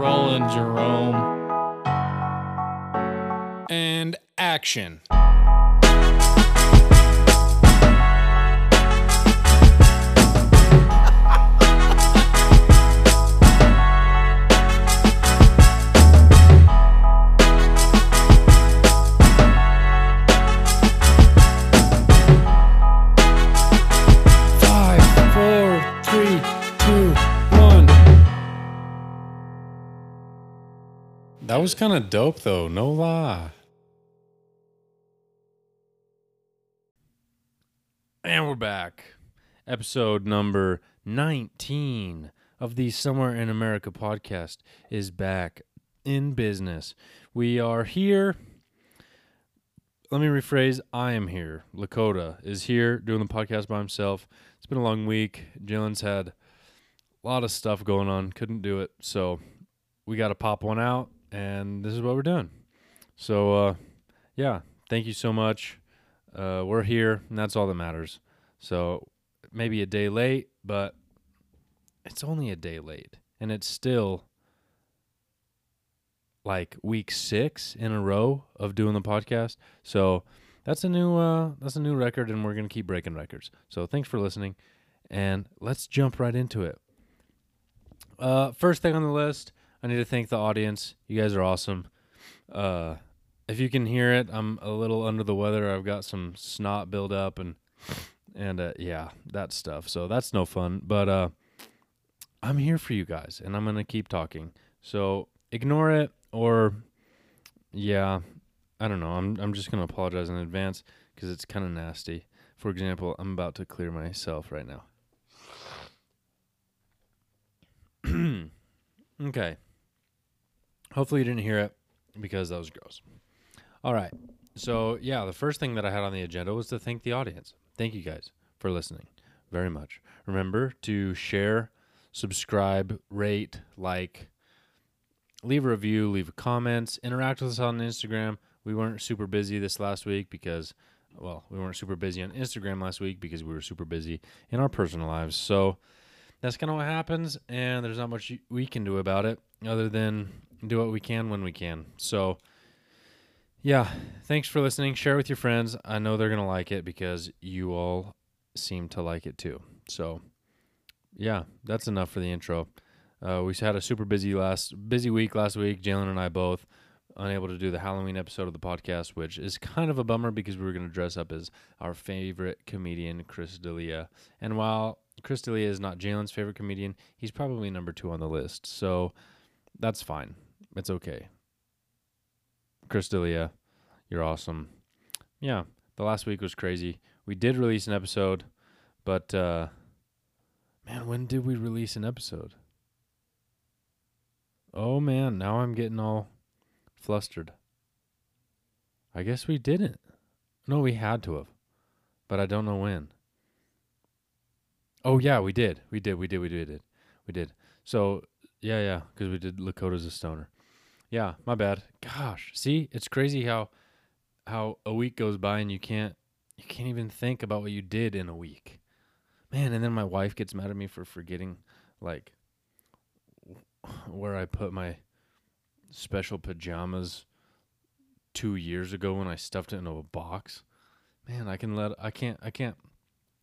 rolling, Jerome. And action. Was kind of dope, though. No lie. And we're back. Episode number 19 of the Somewhere in America podcast is back in business. We are here. Let me rephrase I am here. Lakota is here doing the podcast by himself. It's been a long week. Jalen's had a lot of stuff going on, couldn't do it. So we got to pop one out, and this is what we're doing. So, uh, yeah, thank you so much. Uh, we're here, and that's all that matters. So maybe a day late, but it's only a day late, and it's still like week six in a row of doing the podcast. So that's a new uh, that's a new record, and we're gonna keep breaking records. So thanks for listening, and let's jump right into it. Uh, first thing on the list, I need to thank the audience. You guys are awesome. Uh, if you can hear it, I'm a little under the weather. I've got some snot build up and and uh, yeah, that stuff. So that's no fun. But uh, I'm here for you guys, and I'm gonna keep talking. So ignore it, or yeah, I don't know. I'm I'm just gonna apologize in advance because it's kind of nasty. For example, I'm about to clear myself right now. okay. Hopefully you didn't hear it because that was gross. All right. So, yeah, the first thing that I had on the agenda was to thank the audience. Thank you guys for listening very much. Remember to share, subscribe, rate, like, leave a review, leave comments, interact with us on Instagram. We weren't super busy this last week because, well, we weren't super busy on Instagram last week because we were super busy in our personal lives. So that's kind of what happens, and there's not much we can do about it other than do what we can when we can. So, yeah, thanks for listening. Share with your friends. I know they're going to like it because you all seem to like it too. So, yeah, that's enough for the intro. Uh, we had a super busy last busy week last week. Jalen and I both unable to do the Halloween episode of the podcast, which is kind of a bummer because we were going to dress up as our favorite comedian, Chris D'Elia. And while Chris D'Elia is not Jalen's favorite comedian, he's probably number two on the list. So that's fine. It's okay. Chris D'Elia, you're awesome. Yeah, the last week was crazy. We did release an episode, but uh, man, when did we release an episode? Oh man, now I'm getting all flustered. I guess we didn't. No, we had to have, but I don't know when. Oh yeah, we did. We did. We did. We did. We did. So yeah, yeah, because we did Lakota's a stoner. Yeah, my bad. Gosh, see, it's crazy how how a week goes by and you can't you can't even think about what you did in a week. Man, and then my wife gets mad at me for forgetting like where I put my special pajamas 2 years ago when I stuffed it into a box. Man, I can let I can't I can't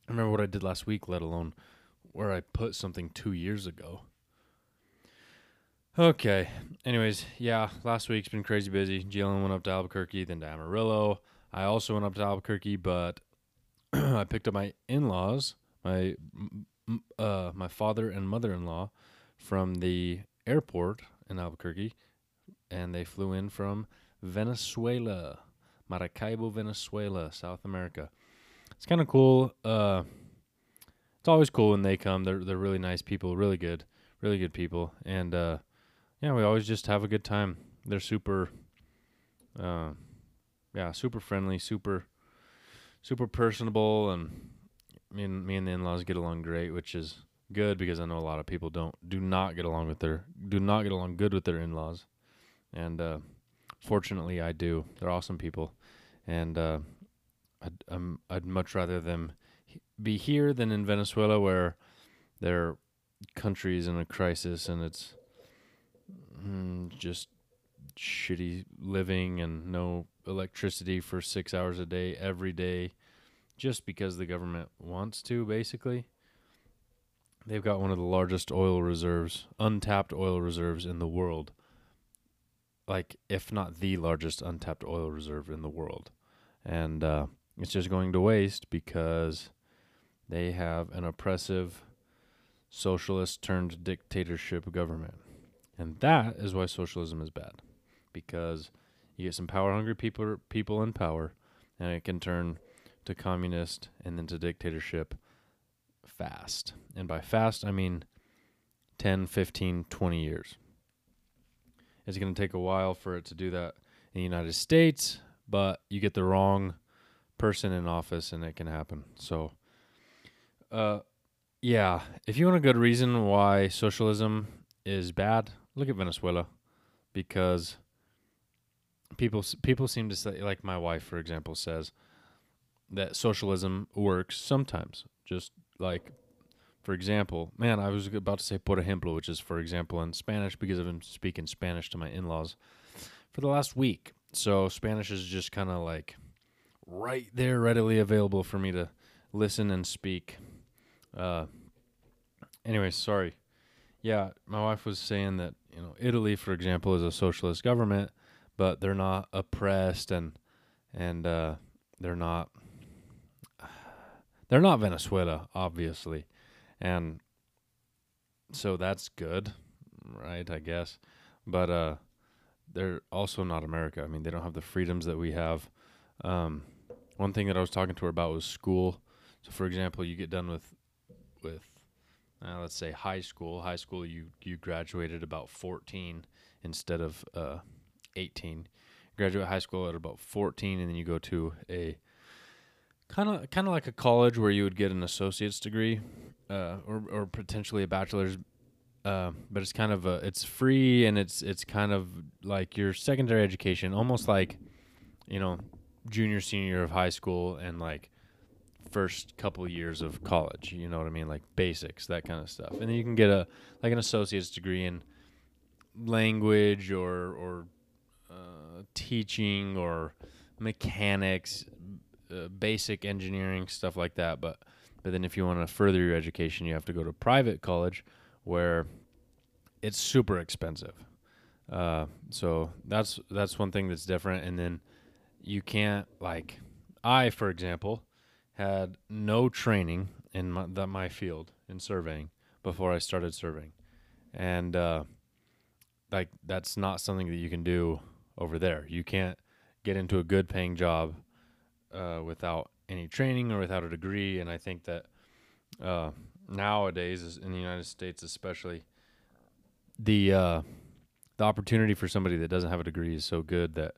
remember what I did last week, let alone where I put something 2 years ago. Okay. Anyways, yeah, last week's been crazy busy. Jalen went up to Albuquerque, then to Amarillo. I also went up to Albuquerque, but I picked up my in-laws, my uh, my father and mother-in-law, from the airport in Albuquerque, and they flew in from Venezuela, Maracaibo, Venezuela, South America. It's kind of cool. Uh, it's always cool when they come. They're they're really nice people, really good, really good people, and uh, yeah, we always just have a good time. They're super, uh, yeah, super friendly, super, super personable, and me and me and the in-laws get along great, which is good because I know a lot of people don't do not get along with their do not get along good with their in-laws, and uh, fortunately I do. They're awesome people, and uh, I'd I'd much rather them be here than in Venezuela where their country's in a crisis and it's mm, just shitty living and no electricity for six hours a day every day, just because the government wants to, basically. They've got one of the largest oil reserves, untapped oil reserves in the world. Like, if not the largest untapped oil reserve in the world. And uh, it's just going to waste because they have an oppressive socialist turned dictatorship government. And that is why socialism is bad. Because you get some power hungry people people in power and it can turn to communist and then to dictatorship fast. And by fast I mean 10, 15, 20 years. It's going to take a while for it to do that in the United States, but you get the wrong person in office and it can happen. So uh yeah, if you want a good reason why socialism is bad, look at Venezuela because people people seem to say like my wife for example says that socialism works sometimes. Just like for example, man, I was about to say por ejemplo, which is for example in Spanish because I've been speaking Spanish to my in-laws for the last week. So Spanish is just kind of like right there readily available for me to listen and speak uh, anyway, sorry. Yeah, my wife was saying that you know Italy, for example, is a socialist government, but they're not oppressed and and uh, they're not they're not Venezuela, obviously, and so that's good, right? I guess, but uh, they're also not America. I mean, they don't have the freedoms that we have. Um, one thing that I was talking to her about was school. So, for example, you get done with with uh, let's say high school. High school, you you graduated about 14 instead of uh, 18. Graduate high school at about 14, and then you go to a kind of kind of like a college where you would get an associate's degree, uh, or or potentially a bachelor's. Uh, but it's kind of a, it's free and it's it's kind of like your secondary education, almost like, you know, junior senior of high school and like first couple years of college. You know what I mean? Like basics, that kind of stuff. And then you can get a like an associate's degree in language or or uh, teaching or mechanics, uh, basic engineering stuff like that. But but then if you want to further your education, you have to go to private college where it's super expensive. Uh, so that's that's one thing that's different. And then you can't like I, for example, had no training in my, the, my field in surveying before I started surveying, and uh, like that's not something that you can do over there. You can't get into a good paying job uh, without any training or without a degree. And I think that uh, nowadays, in the United States especially, the uh, the opportunity for somebody that doesn't have a degree is so good that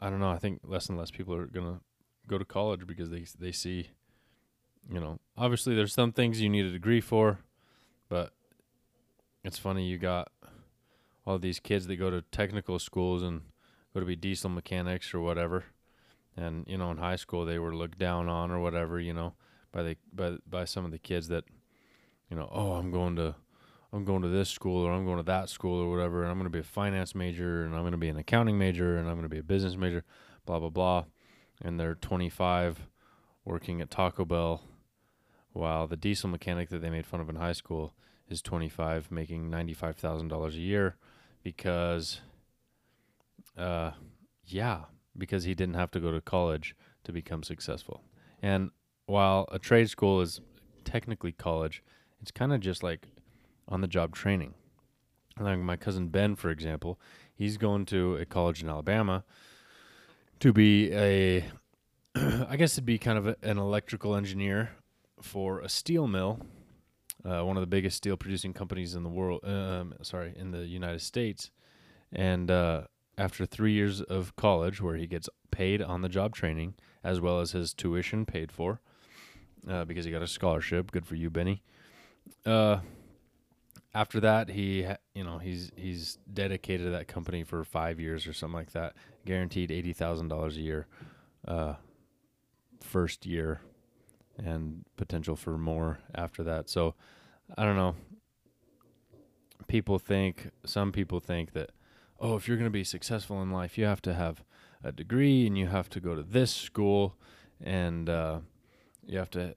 I don't know. I think less and less people are gonna go to college because they they see, you know, obviously there's some things you need a degree for, but it's funny you got all these kids that go to technical schools and go to be diesel mechanics or whatever, and you know in high school they were looked down on or whatever, you know, by the by by some of the kids that, you know, oh I'm going to. I'm going to this school or I'm going to that school or whatever, and I'm going to be a finance major and I'm going to be an accounting major and I'm going to be a business major, blah blah blah and they're 25 working at Taco Bell while the diesel mechanic that they made fun of in high school is 25 making $95,000 a year because uh yeah, because he didn't have to go to college to become successful. And while a trade school is technically college, it's kind of just like on the job training. Like my cousin Ben, for example, he's going to a college in Alabama to be a, I guess it'd be kind of a, an electrical engineer for a steel mill, uh, one of the biggest steel producing companies in the world. Um, sorry, in the United States, and uh, after three years of college, where he gets paid on the job training as well as his tuition paid for, uh, because he got a scholarship. Good for you, Benny. Uh, after that, he you know he's he's dedicated to that company for five years or something like that. Guaranteed eighty thousand dollars a year, uh, first year, and potential for more after that. So I don't know. people think some people think that oh, if you're going to be successful in life, you have to have a degree and you have to go to this school and uh, you have to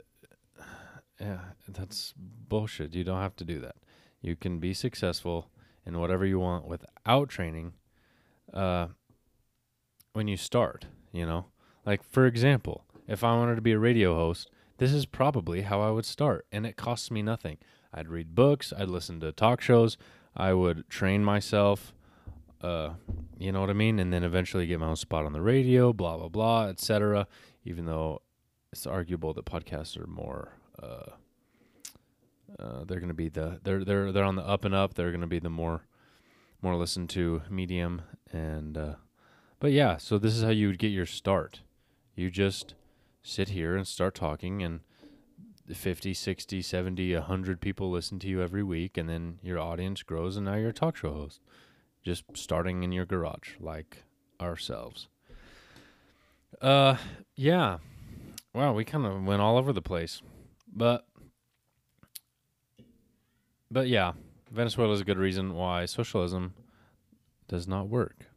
yeah, that's bullshit. You don't have to do that. You can be successful in whatever you want without training uh, when you start, you know? Like, for example, if I wanted to be a radio host, this is probably how I would start, and it costs me nothing. I'd read books, I'd listen to talk shows, I would train myself, uh, you know what I mean? And then eventually get my own spot on the radio, blah, blah, blah, etc. Even though it's arguable that podcasts are more uh, uh, they're going to be the they're they're they're on the up and up. They're going to be the more more listened to medium and uh, but yeah, so this is how you would get your start. You just sit here and start talking and 50, 60, 70, 100 people listen to you every week and then your audience grows and now you're a talk show host. Just starting in your garage like ourselves. Uh yeah. Wow, we kind of went all over the place. But but yeah, Venezuela is a good reason why socialism does not work.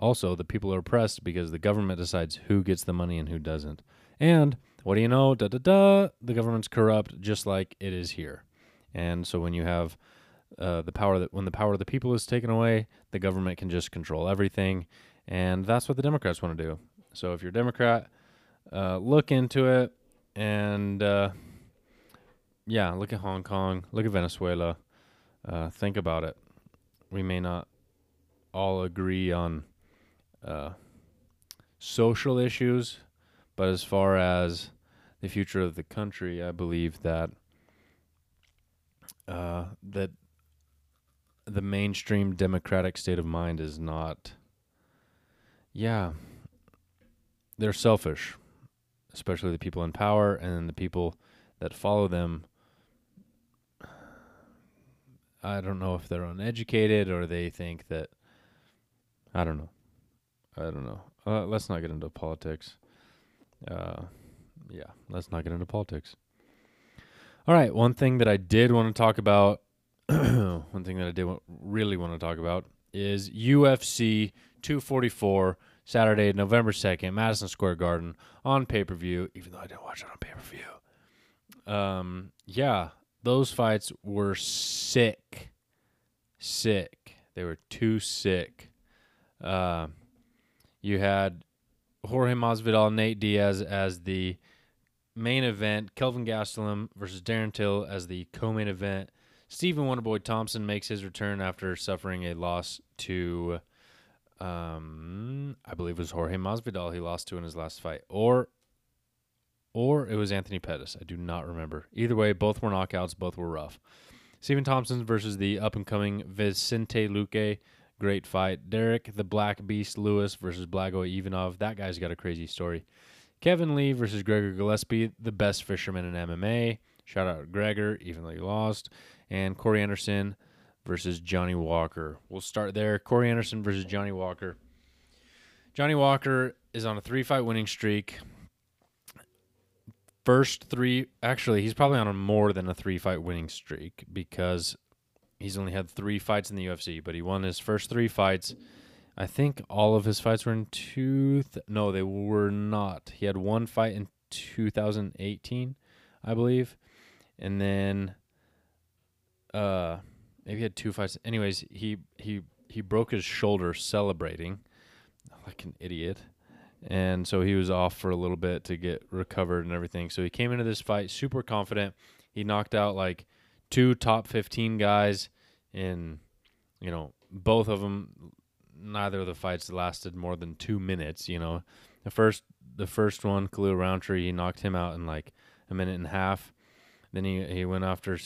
Also, the people are oppressed because the government decides who gets the money and who doesn't. And what do you know? Da da da. The government's corrupt, just like it is here. And so when you have uh, the power that when the power of the people is taken away, the government can just control everything, and that's what the Democrats want to do. So if you're a Democrat, uh, look into it and. Uh, yeah, look at Hong Kong, look at Venezuela. Uh, think about it. We may not all agree on uh, social issues, but as far as the future of the country, I believe that uh, that the mainstream democratic state of mind is not. Yeah, they're selfish, especially the people in power and the people that follow them I don't know if they're uneducated or they think that I don't know. I don't know. Uh, let's not get into politics. Uh, yeah, let's not get into politics. All right, one thing that I did want to talk about, one thing that I did really want to talk about is UFC 244 Saturday, November 2nd, Madison Square Garden on pay per view, even though I didn't watch it on pay per view. Um, yeah, those fights were sick. Sick. They were too sick. Uh, you had Jorge Masvidal, Nate Diaz as the main event. Kelvin Gastelum versus Darren Till as the co-main event. Stephen Wonderboy Thompson makes his return after suffering a loss to, um, I believe it was Jorge Masvidal. He lost to in his last fight, or or it was Anthony Pettis. I do not remember. Either way, both were knockouts. Both were rough. Stephen Thompson versus the up and coming Vicente Luque. Great fight. Derek the Black Beast Lewis versus Blago Ivanov. That guy's got a crazy story. Kevin Lee versus Gregor Gillespie, the best fisherman in MMA. Shout out Gregor, even though he lost. And Corey Anderson versus Johnny Walker. We'll start there. Corey Anderson versus Johnny Walker. Johnny Walker is on a three fight winning streak first three, actually, he's probably on a more than a three fight winning streak because he's only had three fights in the UFC, but he won his first three fights. I think all of his fights were in two. Th- no, they were not. He had one fight in 2018, I believe, and then uh, maybe he had two fights. Anyways, he he he broke his shoulder celebrating, like an idiot and so he was off for a little bit to get recovered and everything. So he came into this fight super confident. He knocked out like two top 15 guys in you know, both of them neither of the fights lasted more than 2 minutes, you know. The first the first one, Khalil Rountree, he knocked him out in like a minute and a half. Then he he went after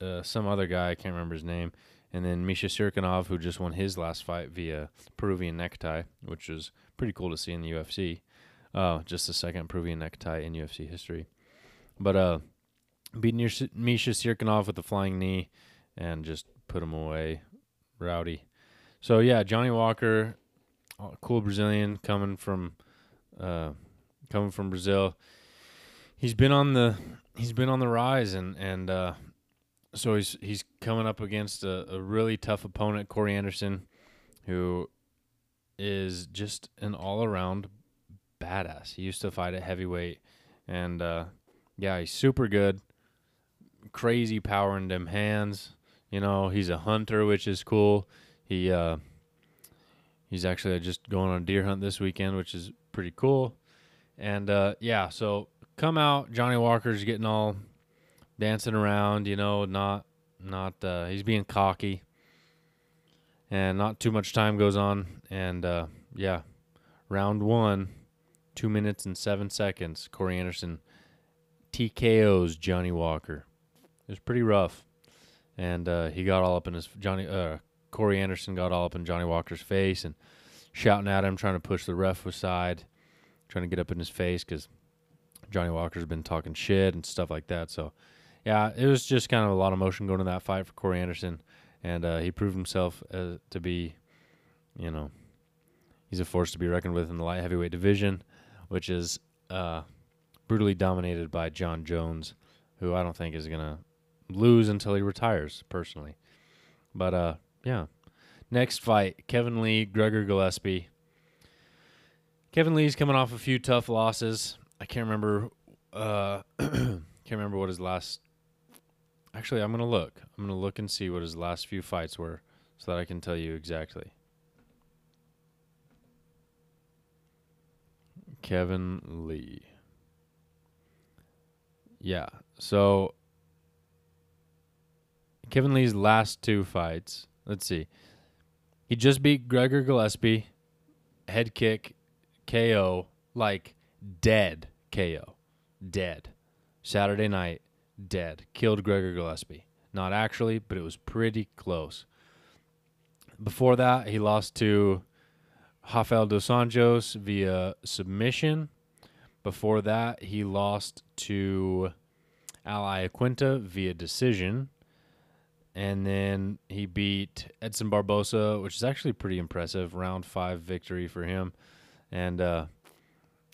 uh, some other guy, I can't remember his name. And then Misha Cirkunov, who just won his last fight via Peruvian necktie, which was pretty cool to see in the UFC. Uh, just the second Peruvian necktie in UFC history. But uh, your Misha Cirkunov with the flying knee and just put him away. Rowdy. So yeah, Johnny Walker, cool Brazilian coming from uh, coming from Brazil. He's been on the he's been on the rise and and uh, so he's he's coming up against a, a really tough opponent, Corey Anderson, who is just an all around badass. He used to fight at heavyweight, and uh, yeah, he's super good. Crazy power in them hands. You know, he's a hunter, which is cool. He uh, he's actually just going on a deer hunt this weekend, which is pretty cool. And uh, yeah, so come out. Johnny Walker's getting all dancing around, you know, not not uh, he's being cocky, and not too much time goes on, and uh, yeah, round one, two minutes and seven seconds. Corey Anderson TKO's Johnny Walker. It was pretty rough, and uh, he got all up in his Johnny. Uh, Corey Anderson got all up in Johnny Walker's face and shouting at him, trying to push the ref aside, trying to get up in his face because Johnny Walker's been talking shit and stuff like that. So, yeah, it was just kind of a lot of motion going to that fight for Corey Anderson, and uh, he proved himself uh, to be, you know, he's a force to be reckoned with in the light heavyweight division, which is uh, brutally dominated by Jon Jones, who I don't think is gonna lose until he retires, personally. But uh, yeah. Next fight, Kevin Lee, Gregor Gillespie. Kevin Lee's coming off a few tough losses. I can't remember. Uh, can't remember what his last. Actually, I'm gonna look. I'm gonna look and see what his last few fights were, so that I can tell you exactly. Kevin Lee. Yeah. So Kevin Lee's last two fights. Let's see. He just beat Gregor Gillespie, head kick, KO, like dead KO, dead. Saturday night, dead. Killed Gregor Gillespie. Not actually, but it was pretty close. Before that, he lost to Rafael dos Anjos via submission. Before that, he lost to Al Iaquinta via decision. And then he beat Edson Barboza, which is actually pretty impressive. Round five victory for him. And uh,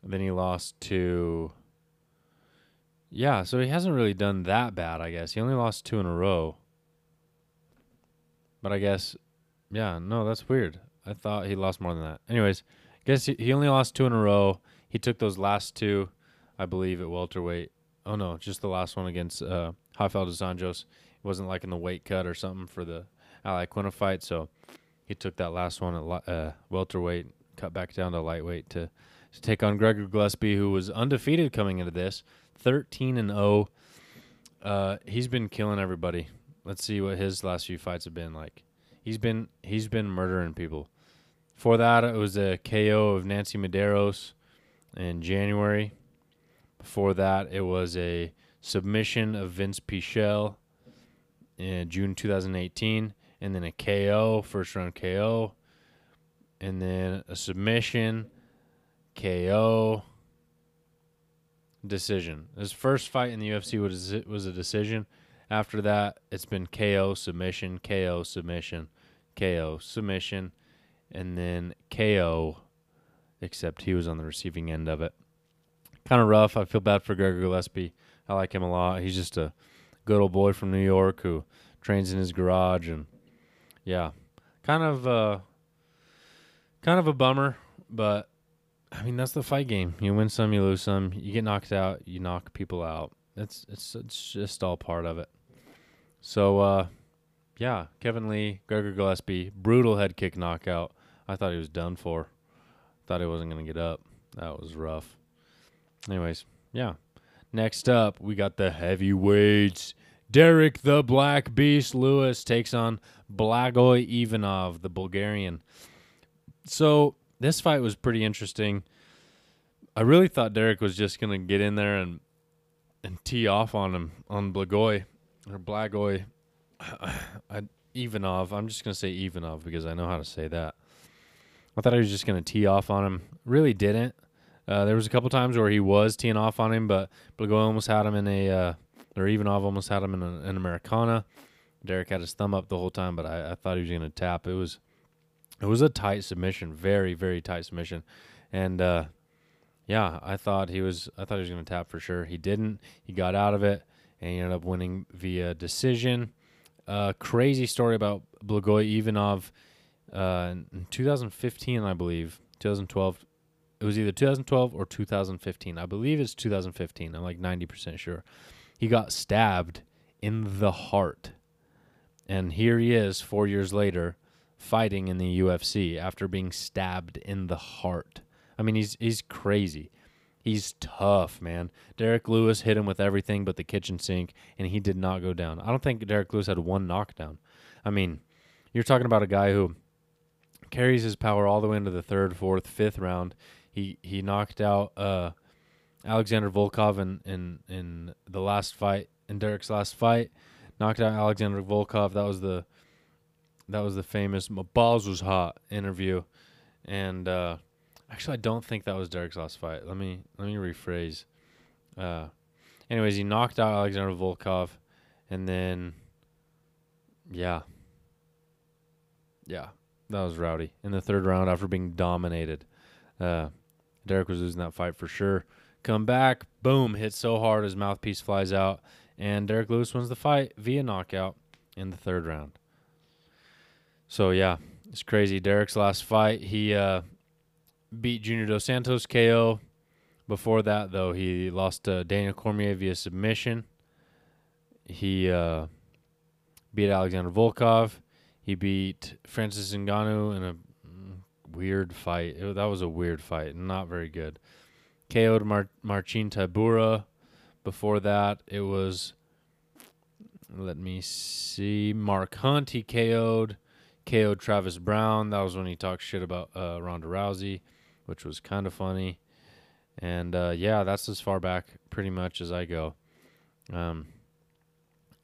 then he lost to. Yeah, so he hasn't really done that bad, I guess. He only lost two in a row. But I guess, yeah, no, that's weird. I thought he lost more than that. Anyways, I guess he, only lost two in a row. He took those last two, I believe, at welterweight. Oh no, just the last one against uh, Rafael dos Anjos. It wasn't like in the weight cut or something for the Ali Iaquinta fight, so he took that last one at uh, welterweight, cut back down to lightweight to to take on Gregor Gillespie, who was undefeated coming into this, thirteen and zero. Uh, he's been killing everybody. Let's see what his last few fights have been like. He's been he's been murdering people. For that, it was a KO of Yancy Medeiros in January. Before that, it was a submission of Vince Pichel in June 2018, and then a KO, first round KO, and then a submission, KO, decision. His first fight in the UFC was was a decision. After that, it's been KO, submission, KO, submission, KO, submission, and then KO, except he was on the receiving end of it. Kind of rough. I feel bad for Gregor Gillespie. I like him a lot. He's just a good old boy from New York who trains in his garage and yeah, kind of uh kind of a bummer, but I mean that's the fight game. You win some, you lose some. You get knocked out, you knock people out. It's it's it's just all part of it. So uh yeah, Kevin Lee, Gregor Gillespie, brutal head kick knockout. I thought he was done for. Thought he wasn't gonna get up. That was rough. Anyways, yeah. Next up, we got the heavyweights. Derek the Black Beast Lewis takes on Blagoy Ivanov, the Bulgarian. So this fight was pretty interesting. I really thought Derek was just gonna get in there and and tee off on him on Blagoy or Blagoy I, Ivanov. I'm just gonna say Ivanov because I know how to say that. I thought he was just gonna tee off on him. Really didn't. Uh, there was a couple times where he was teeing off on him, but Blagoy almost had him in a, uh, Ivanov almost had him in a, an Americana. Derek had his thumb up the whole time, but I, I thought he was going to tap. It was, it was a tight submission, very very tight submission, and uh, yeah, I thought he was, I thought he was going to tap for sure. He didn't. He got out of it, and he ended up winning via decision. uh, crazy story about Blagoy Ivanov uh, in 2015, I believe, 2012. It was either 2012 or 2015. I believe it's 2015. I'm like 90% sure. He got stabbed in the heart. And here he is 4 years later fighting in the UFC after being stabbed in the heart. I mean, he's he's crazy. He's tough, man. Derek Lewis hit him with everything but the kitchen sink, and he did not go down. I don't think Derek Lewis had one knockdown. I mean, you're talking about a guy who carries his power all the way into the third, fourth, fifth round. He he knocked out uh, Alexander Volkov in, in in the last fight, in Derek's last fight. Knocked out Alexander Volkov. That was the that was the famous "My balls was hot" interview, and uh, actually, I don't think that was Derek's last fight. Let me let me rephrase. Uh, anyways, he knocked out Alexander Volkov, and then, yeah, yeah, that was rowdy in the third round after being dominated. Uh, Derek was losing that fight for sure. Come back, boom, hit so hard his mouthpiece flies out, and Derek Lewis wins the fight via knockout in the third round. So yeah, it's crazy. Derek's last fight, he uh, beat Junior Dos Santos KO. Before that, though, he lost to Daniel Cormier via submission. He uh, beat Alexander Volkov. He beat Francis Ngannou in a weird fight. It, that was a weird fight, not very good. KO'd Mar- Marcin Tybura. Before that, it was, let me see, Mark Hunt. He KO'd. KO'd Travis Browne. That was when he talked shit about uh, Ronda Rousey, which was kind of funny. And uh, yeah, that's as far back pretty much as I go. Um,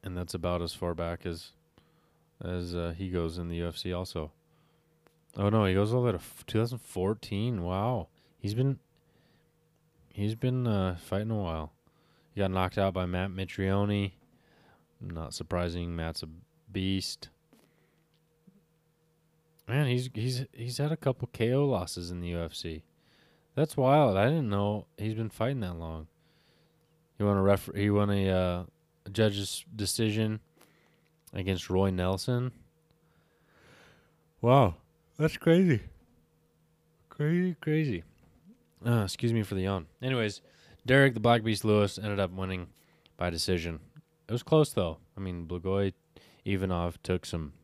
and that's about as far back as as uh, he goes in the UFC also. Oh no, he goes all the way to f- 2014. Wow, he's been he's been uh, fighting a while. He got knocked out by Matt Mitrione. Not surprising. Matt's a beast. Man, he's he's he's had a couple KO losses in the UFC. That's wild. I didn't know he's been fighting that long. He won a ref. He won a, uh, a judge's decision against Roy Nelson. Wow, that's crazy. Crazy, crazy. Uh, excuse me for the yawn. Anyways, Derek the Black Beast Lewis ended up winning by decision. It was close though. I mean, Blagoy Ivanov took some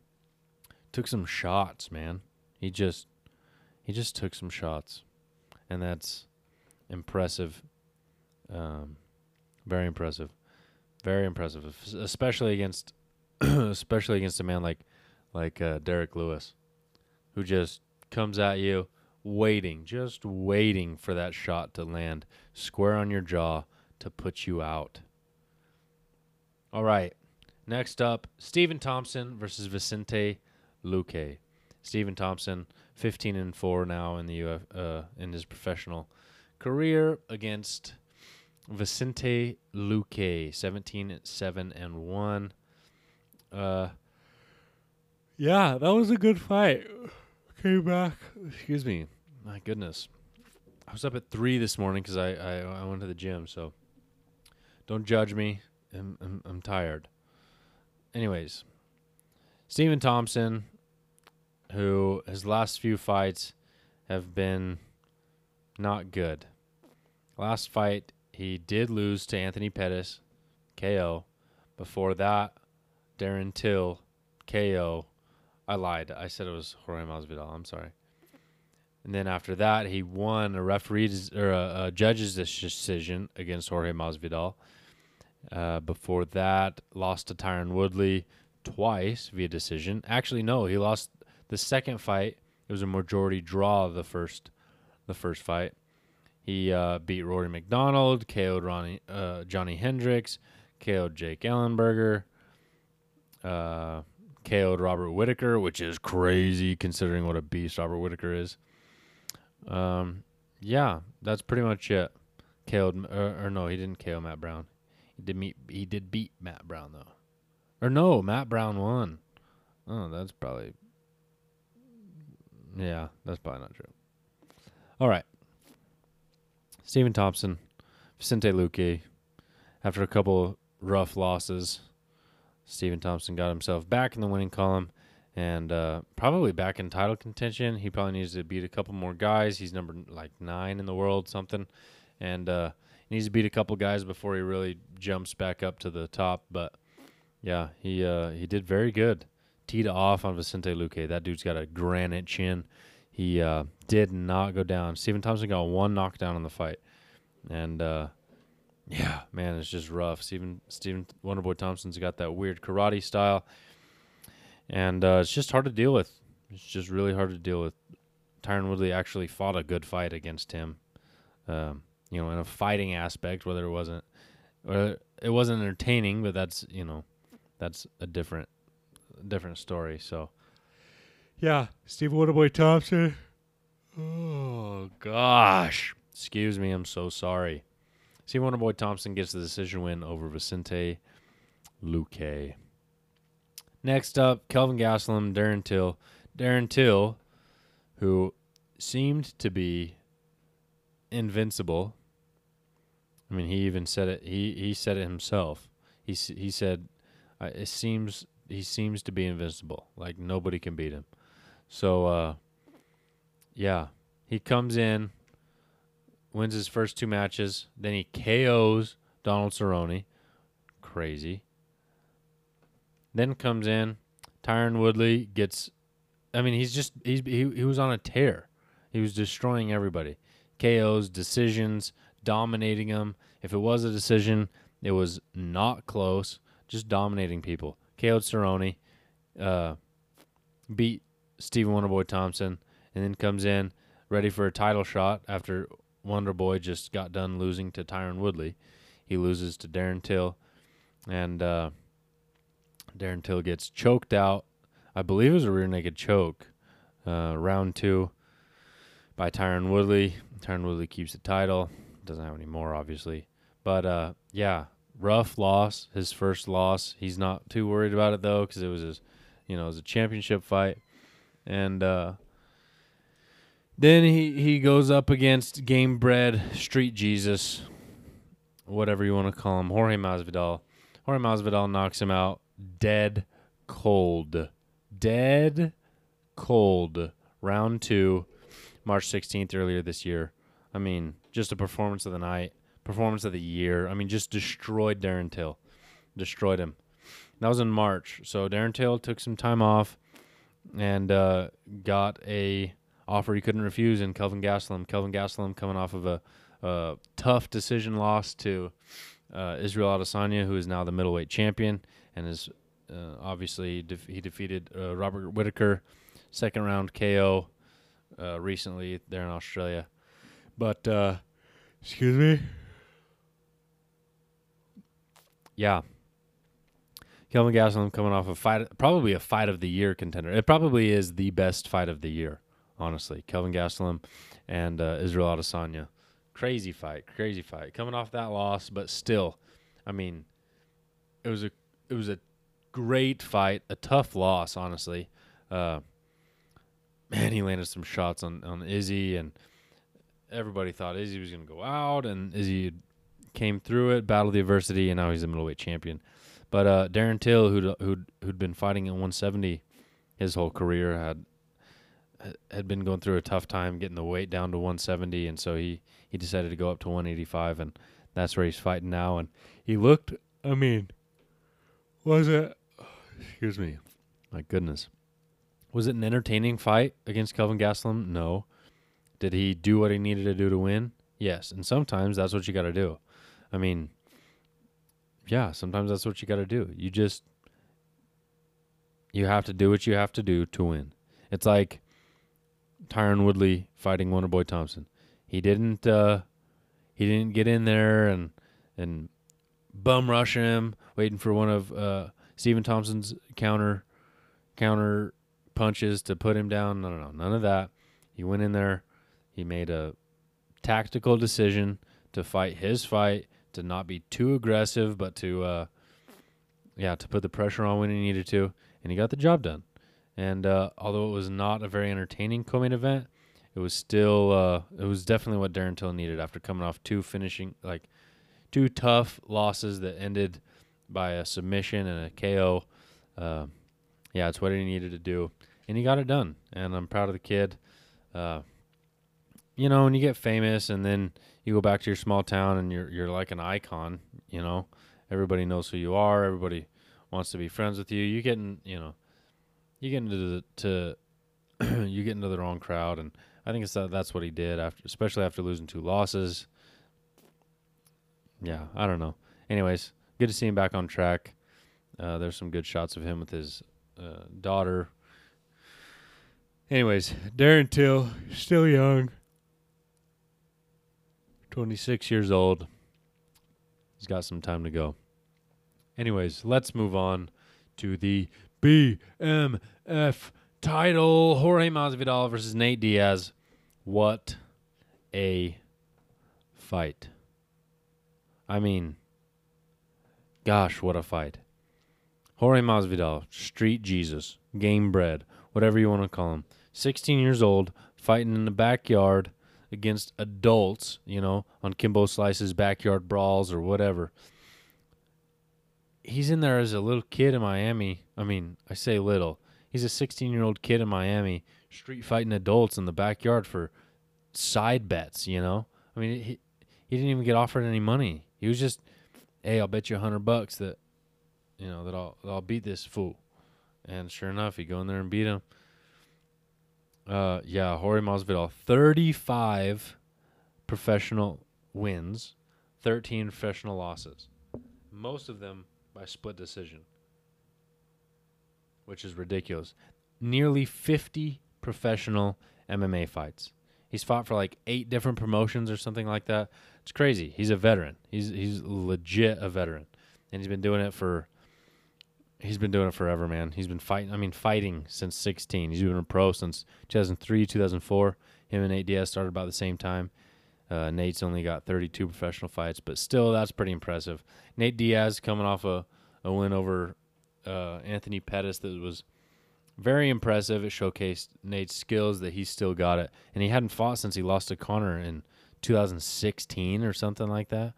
took some shots, man. He just he just took some shots, and that's impressive. Um, very impressive, very impressive, especially against especially against a man like like uh, Derek Lewis, who just comes at you waiting, just waiting for that shot to land square on your jaw to put you out. All right. Next up, Stephen Thompson versus Vicente Luque. Stephen Thompson, 15 and 4 now in the Uf, uh, in his professional career against Vicente Luque, 17 7 and 1. Uh yeah, that was a good fight. Came back. Excuse me. My goodness. I was up at 3 this morning cuz I, I I went to the gym, so don't judge me. I'm, I'm, I'm tired. Anyways, Stephen Thompson, who his last few fights have been not good. Last fight, he did lose to Anthony Pettis, KO. Before that, Darren Till, KO. I lied. I said it was Jorge Masvidal. I'm sorry. And then after that, he won a referee's or a, a judge's decision against Jorge Masvidal. Uh, before that, lost to Tyron Woodley twice via decision. Actually, no, he lost the second fight. It was a majority draw the first, the first fight. He uh, beat Rory MacDonald, KO'd Ronnie, uh, Johny Hendricks, KO'd Jake Ellenberger, uh, KO'd Robert Whittaker, which is crazy considering what a beast Robert Whittaker is. Um, yeah, that's pretty much it. KO'd, or, or no, he didn't KO Matt Brown. He did meet, he did beat Matt Brown though. Or no, Matt Brown won. Oh, that's probably yeah, that's probably not true. All right. Stephen Thompson, Vicente Luque, after a couple rough losses, Stephen Thompson got himself back in the winning column and uh, probably back in title contention. He probably needs to beat a couple more guys. He's number like nine in the world, something, and uh, he needs to beat a couple guys before he really jumps back up to the top. But yeah, he uh, he did very good. Teed off on Vicente Luque. That dude's got a granite chin. He uh, did not go down. Stephen Thompson got one knockdown in the fight, and uh, yeah, man, it's just rough. Stephen Stephen Wonderboy Thompson's got that weird karate style, and uh, it's just hard to deal with. It's just really hard to deal with. Tyron Woodley actually fought a good fight against him. Um, you know, in a fighting aspect, whether it wasn't, or it wasn't entertaining, but that's you know, that's a different, different story. So, yeah, Steve Wonderboy Thompson. Oh gosh, excuse me, I'm so sorry. Steve Wonderboy Thompson gets the decision win over Vicente Luque. Next up, Kelvin Gastelum, Darren Till. Darren Till, who seemed to be invincible. I mean, he even said it. He he said it himself. He he said, "It seems he seems to be invincible. Like nobody can beat him." So, uh, yeah, he comes in, wins his first two matches, then he KOs Donald Cerrone. Crazy. Then comes in, Tyron Woodley gets. I mean, he's just he's he, he was on a tear. He was destroying everybody. KOs, decisions, dominating them. If it was a decision, it was not close. Just dominating people. KO'd Cerrone, uh, beat Stephen Wonderboy Thompson, and then comes in ready for a title shot after Wonderboy just got done losing to Tyron Woodley. He loses to Darren Till, and uh, Darren Till gets choked out. I believe it was a rear naked choke. Uh, round two by Tyron Woodley. Tyron Woodley keeps the title. Doesn't have any more, obviously. But uh, yeah, rough loss. His first loss. He's not too worried about it though, because it was his, you know, it was a championship fight, and uh, then he he goes up against Gamebred Street Jesus, whatever you want to call him, Jorge Masvidal. Jorge Masvidal knocks him out dead cold, dead cold. Round two, March 16th earlier this year. I mean, just a performance of the night, performance of the year. I mean, just destroyed Darren Till, destroyed him. That was in March. So Darren Till took some time off and uh, got a offer he couldn't refuse in Kelvin Gastelum. Kelvin Gastelum coming off of a, a tough decision loss to uh, Israel Adesanya, who is now the middleweight champion, and is uh, obviously he defeated uh, Robert Whittaker, second round KO uh, recently there in Australia. But uh, excuse me. Yeah. Kelvin Gastelum coming off a fight, probably a fight of the year contender. It probably is the best fight of the year, honestly. Kelvin Gastelum and uh, Israel Adesanya, crazy fight, crazy fight. Coming off that loss, but still, I mean, it was a it was a great fight, a tough loss, honestly. Uh, man, he landed some shots on on Izzy, and everybody thought Izzy was going to go out, and Izzy came through it, battled the adversity, and now he's a middleweight champion. But uh, Darren Till, who'd who'd who'd been fighting at 170 his whole career, had had been going through a tough time getting the weight down to 170, and so he he decided to go up to 185, and that's where he's fighting now. And he looked, I mean, was it? Excuse me, my goodness, was it an entertaining fight against Kelvin Gastelum? No. Did he do what he needed to do to win? Yes, and sometimes that's what you got to do. I mean, yeah, sometimes that's what you got to do. You just you have to do what you have to do to win. It's like Tyron Woodley fighting Wonderboy Thompson. He didn't uh he didn't get in there and and bum rush him, waiting for one of uh Stephen Thompson's counter counter punches to put him down. No, no, no, none of that. He went in there. He made a tactical decision to fight his fight, to not be too aggressive, but to uh yeah, to put the pressure on when he needed to, and he got the job done. And uh, although it was not a very entertaining co-main event, it was still uh, it was definitely what Darren Till needed after coming off two finishing like two tough losses that ended by a submission and a KO. Uh, yeah, it's what he needed to do, and he got it done. And I'm proud of the kid. Uh, you know, when you get famous, and then you go back to your small town, and you're you're like an icon. You know, everybody knows who you are. Everybody wants to be friends with you. You get in, you know, you get into the to you get into the wrong crowd, and I think it's that that's what he did after, especially after losing two losses. Yeah, I don't know. Anyways, good to see him back on track. Uh, there's some good shots of him with his uh, daughter. Anyways, Darren Till, still young, 26 years old. He's got some time to go. Anyways, let's move on to the BMF title Jorge Masvidal versus Nate Diaz. What a fight. I mean, gosh, what a fight. Jorge Masvidal, street Jesus, Gamebred, whatever you want to call him. 16 years old, fighting in the backyard against adults, you know, on Kimbo Slice's backyard brawls or whatever. He's in there as a little kid in Miami. I mean, I say little. He's a 16 year old kid in Miami, street fighting adults in the backyard for side bets, you know? I mean, he, he didn't even get offered any money. He was just, hey, I'll bet you a hundred bucks that, you know, that I'll, that I'll beat this fool. And sure enough, he go in there and beat him. Uh, yeah, Jorge Masvidal, 35 professional wins, 13 professional losses. Most of them by split decision which is ridiculous. Nearly 50 professional MMA fights. He's fought for like eight different promotions or something like that. It's crazy. He's a veteran. He's he's legit a veteran, and he's been doing it for. He's been doing it forever, man. He's been fighting. I mean, fighting since 16. He's been a pro since 2003, 2004. Him and Diaz started about the same time. Uh, Nate's only got 32 professional fights, but still, that's pretty impressive. Nate Diaz coming off a, a win over uh, Anthony Pettis that was very impressive. It showcased Nate's skills that he still got it, and he hadn't fought since he lost to Conor in 2016 or something like that.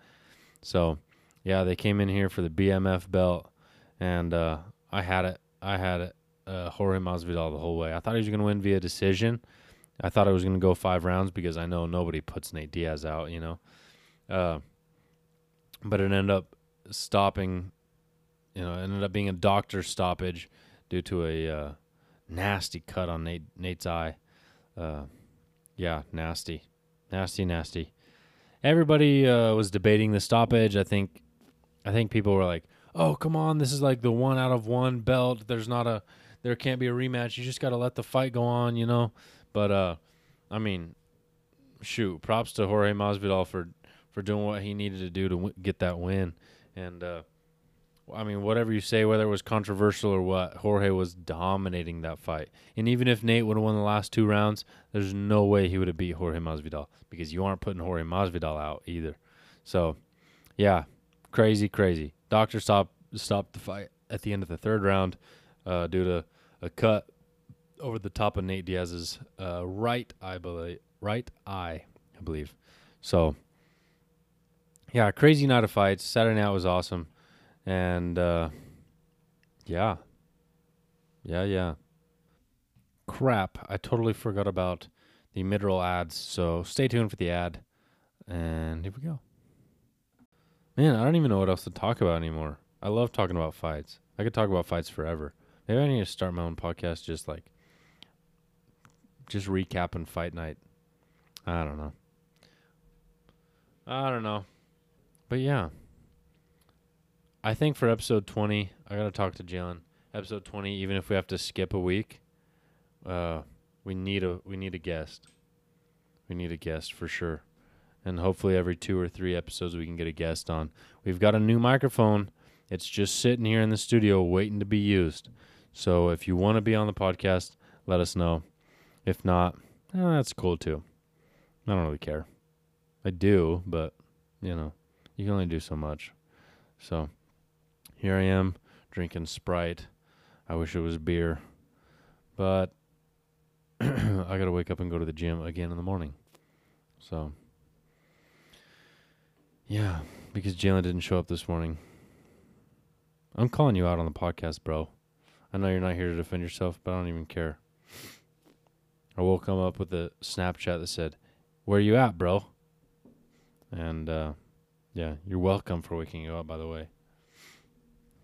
So, yeah, they came in here for the BMF belt, and uh, I had it. I had it. Uh, Jorge Masvidal the whole way. I thought he was going to win via decision. I thought it was going to go five rounds because I know nobody puts Nate Diaz out, you know. Uh, but it ended up stopping you know, ended up being a doctor stoppage due to a uh, nasty cut on Nate, Nate's eye. Uh, yeah, nasty, nasty, nasty. Everybody uh, was debating the stoppage. I think, I think people were like, "Oh, come on, this is like the one out of one belt. There's not a, there can't be a rematch. You just got to let the fight go on, you know." But uh, I mean, shoot, props to Jorge Masvidal for for doing what he needed to do to w- get that win, and uh, I mean, whatever you say, whether it was controversial or what, Jorge was dominating that fight. And even if Nate would have won the last two rounds, there's no way he would have beat Jorge Masvidal because you aren't putting Jorge Masvidal out either. So, yeah, crazy, crazy. Doctor stopped stopped the fight at the end of the third round uh, due to a cut over the top of Nate Diaz's uh, right eye, believe, right eye, I believe. So, yeah, crazy night of fights. Saturday night was awesome. And uh, yeah. Yeah, yeah. Crap. I totally forgot about the mid-roll ads. So stay tuned for the ad. And here we go. Man, I don't even know what else to talk about anymore. I love talking about fights. I could talk about fights forever. Maybe I need to start my own podcast just like just recapping fight night. I don't know. I don't know. But yeah. I think for episode 20, I got to talk to Jalen. Episode 20, even if we have to skip a week, uh, we need a we need a guest. We need a guest for sure. And hopefully every 2 or 3 episodes we can get a guest on. We've got a new microphone. It's just sitting here in the studio waiting to be used. So if you want to be on the podcast, let us know. If not, eh, that's cool too. I don't really care. I do, but you know, you can only do so much. So here I am drinking Sprite. I wish it was beer. But I got to wake up and go to the gym again in the morning. So, yeah, because Jalen didn't show up this morning. I'm calling you out on the podcast, bro. I know you're not here to defend yourself, but I don't even care. I will come up with a Snapchat that said, "Where are you at, bro?" And uh, yeah, you're welcome for waking you up. By the way,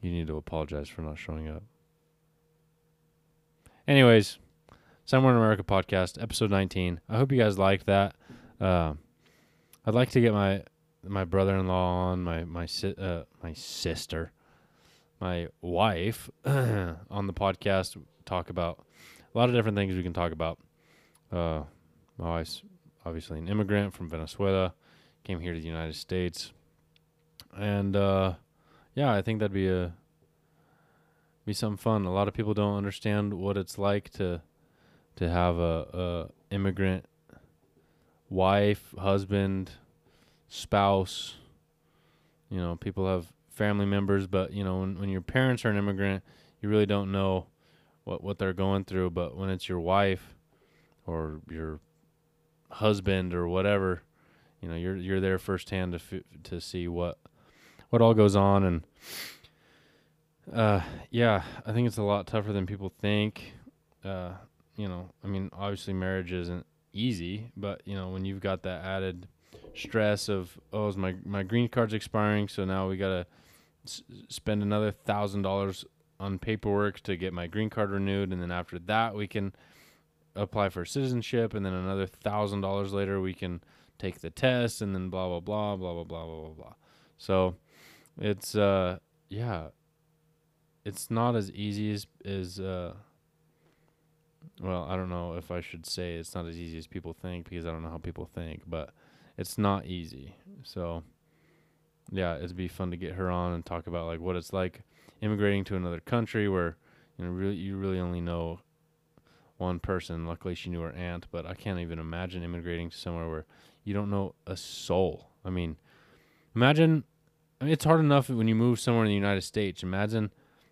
you need to apologize for not showing up. Anyways, Somewhere in America podcast, episode 19. I hope you guys liked that. Uh, I'd like to get my my brother-in-law on, my my si- uh, my sister, my wife on the podcast. Talk about a lot of different things we can talk about. Uh, my wife's obviously an immigrant from Venezuela, came here to the United States, and uh, yeah, I think that'd be a be some fun. A lot of people don't understand what it's like to to have a, a immigrant wife, husband, spouse. You know, people have family members, but you know, when when your parents are an immigrant, you really don't know what what they're going through. But when it's your wife or your husband or whatever, you know, you're you're there firsthand to f- to see what what all goes on and. Uh, yeah, I think it's a lot tougher than people think. Uh, you know, I mean, obviously marriage isn't easy, but you know, when you've got that added stress of oh, is my my green card's expiring, so now we gotta s- spend another thousand dollars on paperwork to get my green card renewed, and then after that we can apply for citizenship, and then another thousand dollars later we can take the test, and then blah blah blah blah blah blah blah blah blah. So it's uh yeah, it's not as easy as as uh well, I don't know if I should say it's not as easy as people think because I don't know how people think, but it's not easy. So, yeah, it'd be fun to get her on and talk about like what it's like immigrating to another country where you know really you really only know one person. Luckily, she knew her aunt, but I can't even imagine immigrating to somewhere where you don't know a soul. I mean, imagine I mean, it's hard enough when you move somewhere in the United States. Imagine,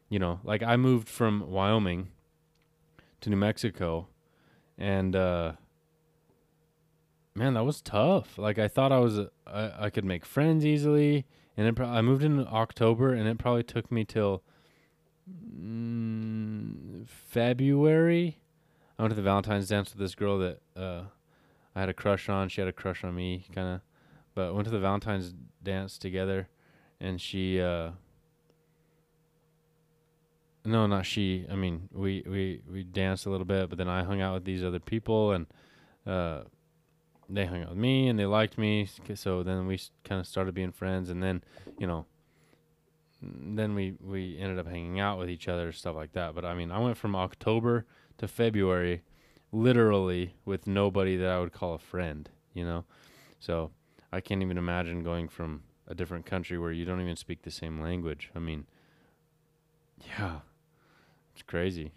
you know, like I moved from Wyoming to New Mexico, and uh, man, that was tough. Like I thought I was, I, I could make friends easily, and I moved in October, and it probably took me till mm, February. I went to the Valentine's dance with this girl that uh, I had a crush on. She had a crush on me, kind of, but went to the Valentine's dance together, and she. Uh, no, not she. I mean, we we we danced a little bit, but then I hung out with these other people, and uh, they hung out with me, and they liked me. So then we kind of started being friends, and then you know, then we we ended up hanging out with each other, stuff like that. But I mean, I went from October to February, literally with nobody that I would call a friend. You know, so I can't even imagine going from a different country where you don't even speak the same language. I mean, yeah, it's crazy,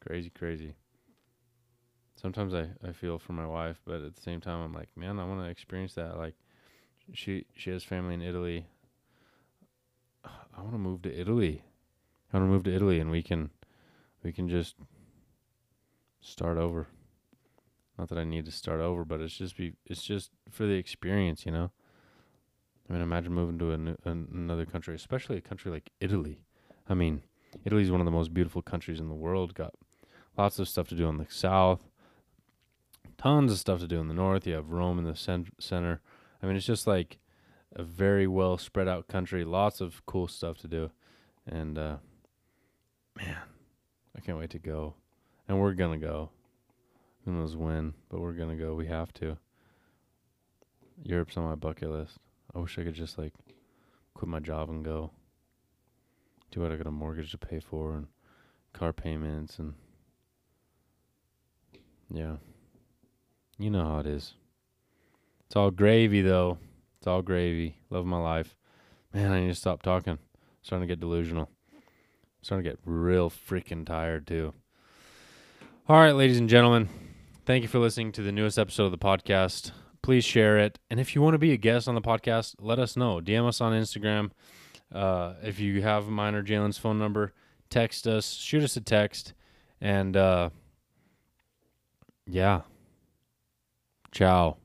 crazy, crazy. Sometimes I, I feel for my wife, but at the same time, I'm like, man, I want to experience that. Like, she she has family in Italy. I want to move to Italy. I want to move to Italy, and we can we can just start over. Not that I need to start over, but it's just be it's just for the experience, you know. I mean, imagine moving to a new, an, another country, especially a country like Italy. I mean, Italy is one of the most beautiful countries in the world. Got lots of stuff to do in the south, tons of stuff to do in the north. You have Rome in the cent- center. I mean, it's just like a very well spread out country. Lots of cool stuff to do, and uh, man, I can't wait to go. And we're gonna go. Who knows when? But we're gonna go. We have to. Europe's on my bucket list. I wish I could just like quit my job and go. Do what I got a mortgage to pay for and car payments and yeah. You know how it is. It's all gravy though. It's all gravy. Love my life. Man, I need to stop talking. I'm starting to get delusional. I'm starting to get real freaking tired too. All right, ladies and gentlemen. Thank you for listening to the newest episode of the podcast. Please share it. And if you want to be a guest on the podcast, let us know. DM us on Instagram. Uh, if you have mine or Jalen's phone number, text us, shoot us a text, and uh, yeah. Ciao.